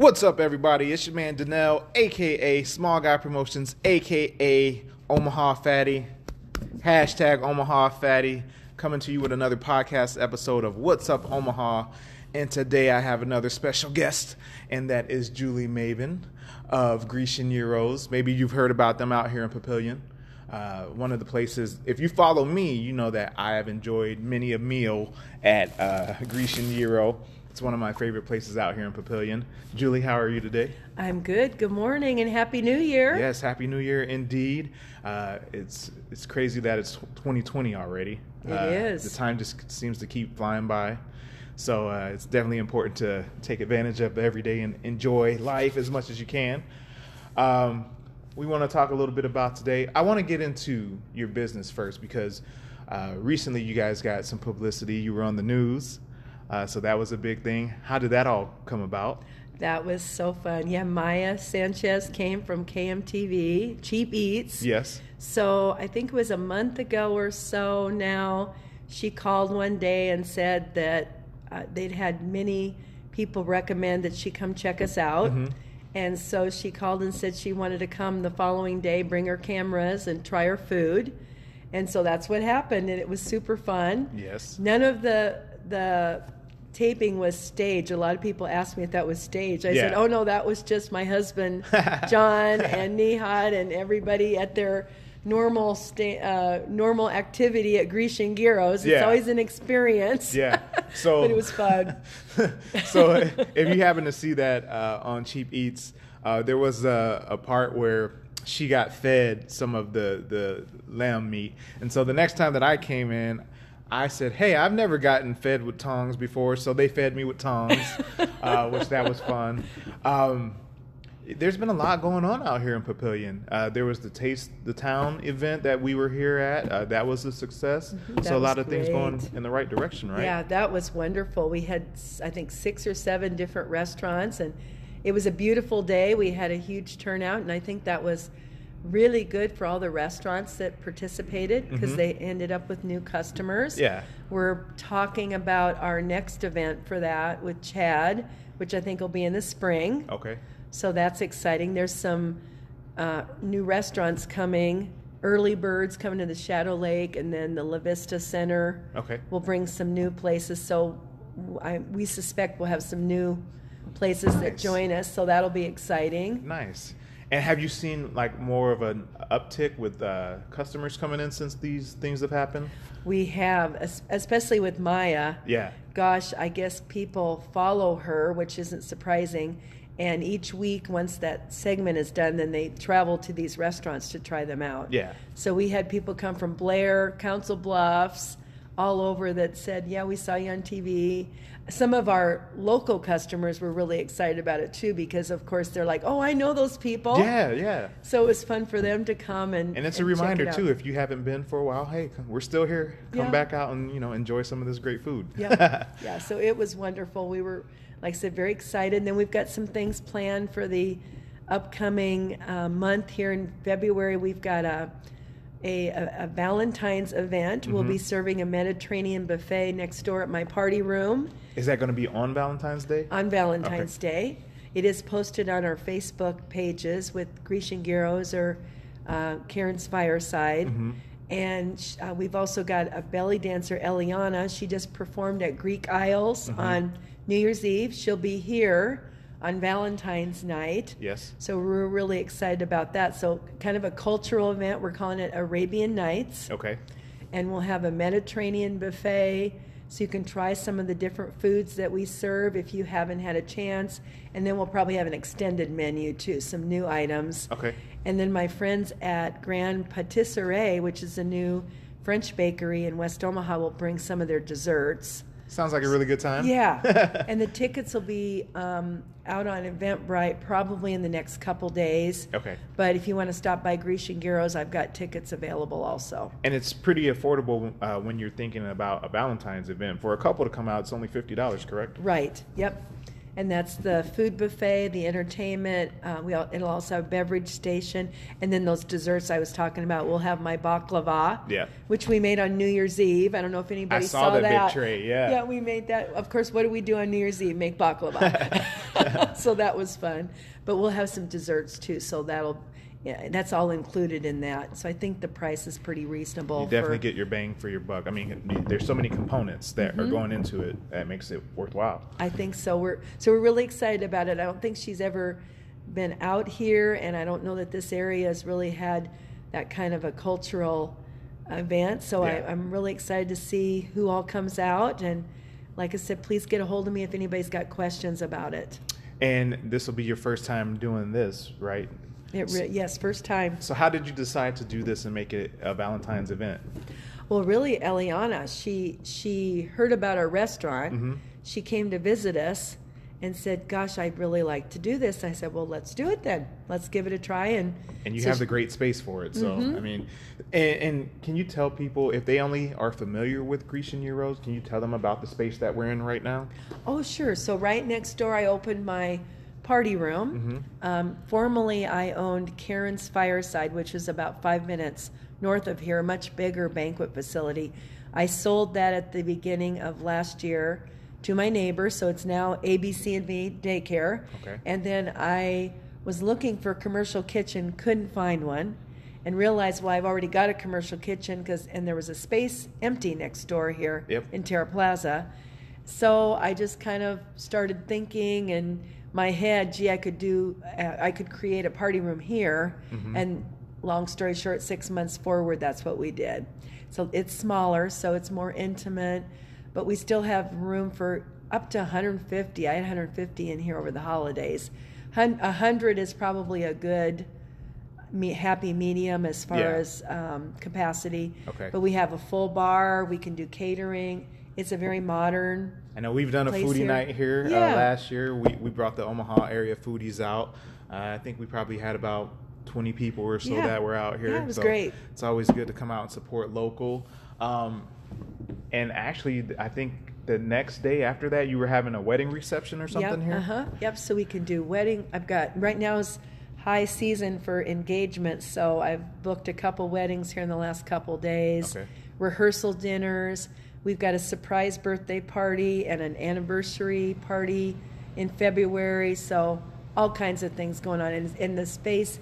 What's up, everybody? It's your man Danelle, aka Small Guy Promotions, aka Omaha Fatty, hashtag Omaha Fatty, coming to you with another podcast episode of What's Up Omaha. And today I have another special guest, and that is Julie Maven of Grecian Gyros. Maybe you've heard about them out here in Papillion. Uh, one of the places, if you follow me, you know that I have enjoyed many a meal at uh, Grecian Gyro. It's one of my favorite places out here in Papillion. Julie, how are you today? I'm good. Good morning and happy New Year. Yes, happy New Year indeed. Uh, it's it's crazy that it's 2020 already. It uh, is. The time just seems to keep flying by. So uh, it's definitely important to take advantage of every day and enjoy life as much as you can. Um, we want to talk a little bit about today. I want to get into your business first because uh, recently you guys got some publicity. You were on the news, uh, so that was a big thing. How did that all come about? That was so fun. Yeah, Maya Sanchez came from KMTV, Cheap Eats. Yes. So I think it was a month ago or so now. She called one day and said that uh, they'd had many people recommend that she come check us out. Mm-hmm. And so she called and said she wanted to come the following day, bring her cameras, and try her food. And so that's what happened, and it was super fun. Yes. None of the the taping was staged. A lot of people asked me if that was staged. I said, "Oh no, that was just my husband, John, and Nihad, and everybody at their normal sta- uh, normal activity at Grecian Gyros. It's Yeah. always an experience. Yeah. So but it was fun. so if you happen to see that uh, on Cheap Eats, uh, there was a, a part where she got fed some of the the lamb meat, and so the next time that I came in. I said, "Hey, I've never gotten fed with tongs before, so they fed me with tongs, uh, which that was fun." Um, there's been a lot going on out here in Papillion. Uh, there was the Taste the Town event that we were here at. Uh, that was a success. That so a lot of things going in the right direction, right? Yeah, that was wonderful. We had, I think, six or seven different restaurants, and it was a beautiful day. We had a huge turnout, and I think that was really good for all the restaurants that participated because Mhm. they ended up with new customers. Yeah. We're talking about our next event for that with Chad, which I think will be in the spring. Okay. So that's exciting. There's some uh, new restaurants coming. Early Birds coming to the Shadow Lake, and then the La Vista Center Okay. will bring some new places. So I, we suspect we'll have some new places that join us. So that'll be exciting. Nice. And have you seen like more of an uptick with uh, customers coming in since these things have happened? We have, especially with Maya. Yeah. Gosh, I guess people follow her, which isn't surprising. And each week, once that segment is done, then they travel to these restaurants to try them out. Yeah. So we had people come from Blair, Council Bluffs, all over that said, "Yeah, we saw you on TV." Some of our local customers were really excited about it too because, of course, they're like, "Oh, I know those people." Yeah, yeah. So it was fun for them to come and And it's a and check reminder it too. If you haven't been for a while, hey, come- we're still here. Come Yeah. back out and you know enjoy some of this great food. yeah, yeah. So it was wonderful. We were, like I said, very excited. And then we've got some things planned for the upcoming uh, month here in February. We've got a a, a, a Valentine's event. We'll be serving a Mediterranean buffet next door at my party room Is that going to be on Valentine's Day? on Valentine's Day. It is posted on our Facebook pages with Grecian Gyros or uh, Karen's Fireside. Mm-hmm. And uh, we've also got a belly dancer, Eliana. She just performed at Greek Isles Mm-hmm. on New Year's Eve. She'll be here on Valentine's night. Yes. So we're really excited about that. So, kind of a cultural event. We're calling it Arabian Nights Okay. and we'll have a Mediterranean buffet so you can try some of the different foods that we serve if you haven't had a chance. And then we'll probably have an extended menu too, some new items. Okay. And then my friends at Grand Patisserie, which is a new French bakery in West Omaha, will bring some of their desserts. Sounds like a really good time. Yeah, and the tickets will be um, out on Eventbrite probably in the next couple days. Okay. But if you want to stop by Grecian Gyros, I've got tickets available also. And it's pretty affordable uh, when you're thinking about a Valentine's event. For a couple to come out, it's only fifty dollars, correct? Right. Yep. And that's the food buffet, the entertainment. Uh, we it'll also have a beverage station, and then those desserts I was talking about. We'll have my baklava, Yeah. which we made on New Year's Eve. I don't know if anybody I saw that big that tray, yeah. yeah, we made that. Of course, what do we do on New Year's Eve? Make baklava. so that was fun. But we'll have some desserts too. So that'll. Yeah, that's all included in that. So I think the price is pretty reasonable. You definitely for, get your bang for your buck. I mean, there's so many components that Mm-hmm. are going into it that makes it worthwhile. I think so. We're so we're really excited about it. I don't think she's ever been out here, and I don't know that this area has really had that kind of a cultural event. So Yeah. I, I'm really excited to see who all comes out. And like I said, please get a hold of me if anybody's got questions about it. And this will be your first time doing this, right? It re- yes, first time. So how did you decide to do this and make it a Valentine's event? Well, really, Eliana, she she heard about our restaurant. Mm-hmm. She came to visit us and said, "Gosh, I'd really like to do this." I said, "Well, let's do it then. Let's give it a try." And And you so have she- the great space for it. So Mm-hmm. I mean, and, and can you tell people if they only are familiar with Grecian Gyros? Can you tell them about the space that we're in right now? Oh, sure. So right next door, I opened my party room. Mm-hmm. Um, formerly, I owned Karen's Fireside, which is about five minutes north of here, a much bigger banquet facility. I sold that at the beginning of last year to my neighbor, so it's now ABC and Me Daycare. Okay. And then I was looking for a commercial kitchen, couldn't find one, and realized, well, I've already got a commercial kitchen because, and there was a space empty next door here Yep. in Tara Plaza. So I just kind of started thinking in my head, gee, I could do, uh, I could create a party room here. And long story short, six months forward, that's what we did. So it's smaller, so it's more intimate, but we still have room for up to 150. I had 150 in here over the holidays. Hun- 100 is probably a good me- happy medium as far Yeah. as um, capacity. Okay. But we have a full bar. We can do catering. It's a very modern. I know we've done a foodie here. night here Yeah. uh, last year. We, we brought the Omaha area foodies out. Uh, I think we probably had about 20 people or so Yeah. that were out here. Yeah, it was so great. It's always good to come out and support local. Um, and actually, I think the next day after that, you were having a wedding reception or something yep, here. Uh huh. Yep. So we can do wedding. I've got right now is high season for engagements, so I've booked a couple weddings here in the last couple days. Okay. Rehearsal dinners. We've got a surprise birthday party and an anniversary party in February. So all kinds of things going on, and, and the space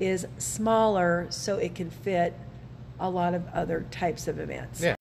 is smaller, so it can fit a lot of other types of events. Yeah.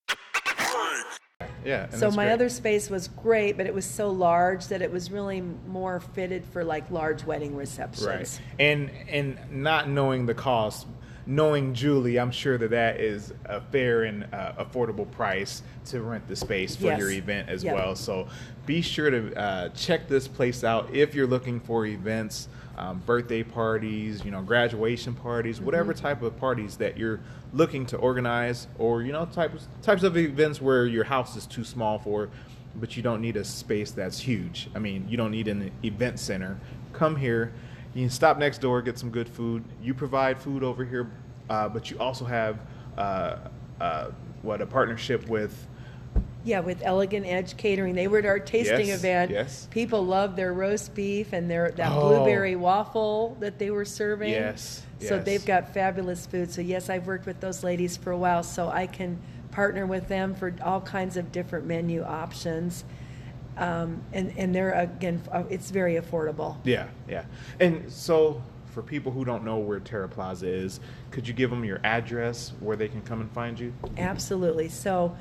Yeah. So my great. other space was great, but it was so large that it was really more fitted for like large wedding receptions. Right. And and not knowing the cost, knowing Julie, I'm sure that that is a fair and uh, affordable price to rent the space for Yes. your event as Yep. well. So be sure to uh, check this place out if you're looking for events. Um, birthday parties, you know, graduation parties, Mm-hmm. whatever type of parties that you're looking to organize, or you know, types types of events where your house is too small for, but you don't need a space that's huge. I mean, you don't need an event center. Come here. You can stop next door, get some good food. You provide food over here, uh, but you also have uh, uh, what a partnership with. Yeah, with Elegant Edge Catering, they were at our tasting Yes, event. yes. People loved their roast beef and their that Oh. blueberry waffle that they were serving. Yes, So yes. they've got fabulous food. So yes, I've worked with those ladies for a while, so I can partner with them for all kinds of different menu options. Um, and and they're again, uh, it's very affordable. Yeah, yeah. And so, for people who don't know where Tara Plaza is, could you give them your address where they can come and find you? Absolutely. So,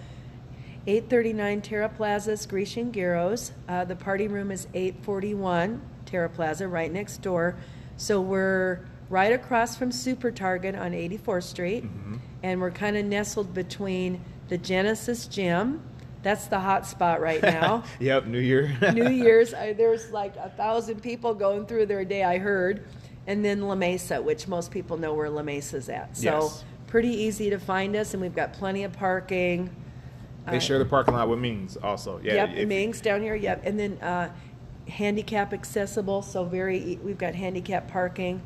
839 Tara Plaza's Grecian Gyros. Uh, the party room is 841 Tara Plaza, right next door. So we're right across from Super Target on 84th Street, and we're kind of nestled between the Genesis Gym. That's the hot spot right now. Yep, New Year. New Year's, I, there's like a thousand people going through there a day, I heard. And then La Mesa, which most people know where La Mesa's at. So Yes. pretty easy to find us, and we've got plenty of parking. they share the parking lot with Mings also. Yeah. yep, Ming's down here. Yep, and then uh, handicap accessible. So very, we've got handicap parking,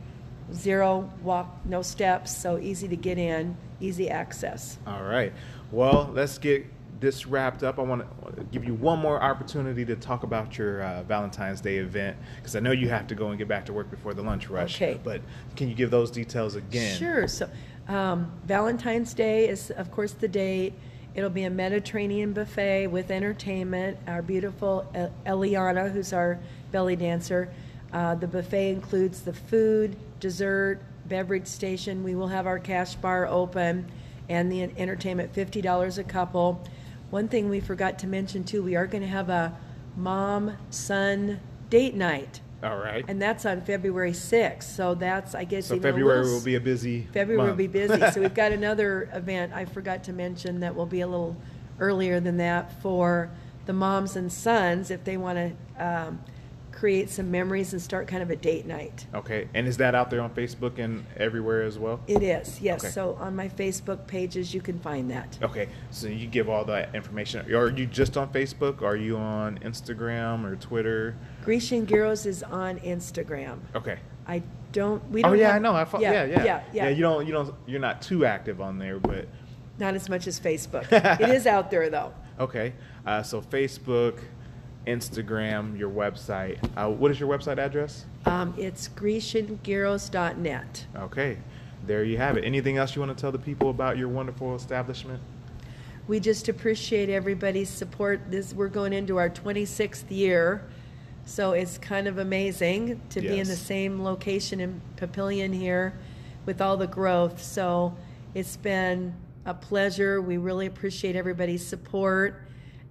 zero walk, no steps, so easy to get in, easy access. All right. Well, let's get this wrapped up, I want to give you one more opportunity to talk about your uh, Valentine's Day event because I know you have to go and get back to work before the lunch rush. Okay. But can you give those details again? Sure. So, um, Valentine's Day is, of course, the date. It'll be a Mediterranean buffet with entertainment. Our beautiful Eliana, who's our belly dancer. Uh, the buffet includes the food, dessert, beverage station. We will have our cash bar open and the entertainment $50 a couple. One thing we forgot to mention too, we are going to have a mom son date night. All right. And that's on February 6th. So that's, I guess, so even a February little will be a busy. February will month. be busy. so we've got another event I forgot to mention that will be a little earlier than that for the moms and sons if they want to um, create some memories and start kind of a date night. Okay, and is that out there on Facebook and everywhere as well? It is, yes. Okay. So on my Facebook pages, you can find that. Okay, so you give all that information. Are you just on Facebook? Are you on Instagram or Twitter? Grecian Gyros is on Instagram. Okay. I don't. We Oh don't. Oh yeah, have- I know. I fo- yeah, yeah, yeah, yeah. You don't, you don't, you're not too active on there, but Not as much as Facebook. it is out there though. okay. Uh, so Facebook, Instagram, your website. Uh, what is your website address? Um, it's GrecianGyros.net. Okay, there you have it. Anything else you want to tell the people about your wonderful establishment? We just appreciate everybody's support. This we're going into our 26th year, so it's kind of amazing to be in the same location in Papillion here with all the growth. So it's been a pleasure. We really appreciate everybody's support,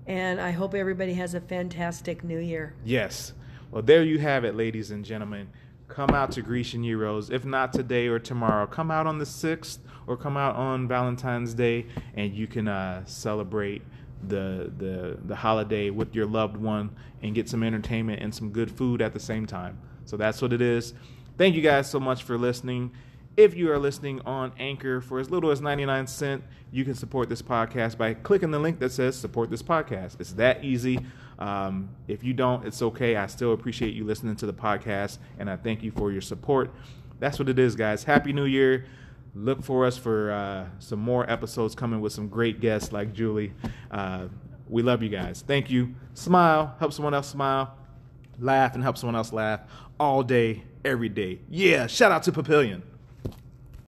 and I hope everybody has a fantastic new year. Yes. Well, there you have it, ladies and gentlemen. Come out to Grecian Gyros. If not today or tomorrow, come out on the 6th or come out on Valentine's Day and you can uh, celebrate the, the, the holiday with your loved one and get some entertainment and some good food at the same time. So that's what it is. Thank you guys so much for listening. If you are listening on Anchor for as little as 99 cent, you can support this podcast by clicking the link that says support this podcast. It's that easy. Um, if you don't, it's okay. I still appreciate you listening to the podcast and I thank you for your support. That's what it is, guys. Happy New Year. Look for us for uh, some more episodes coming with some great guests like Julie. Uh, we love you guys. Thank you. Smile. Help someone else smile. Laugh and help someone else laugh all day, every day. Yeah. Shout out to Papillion.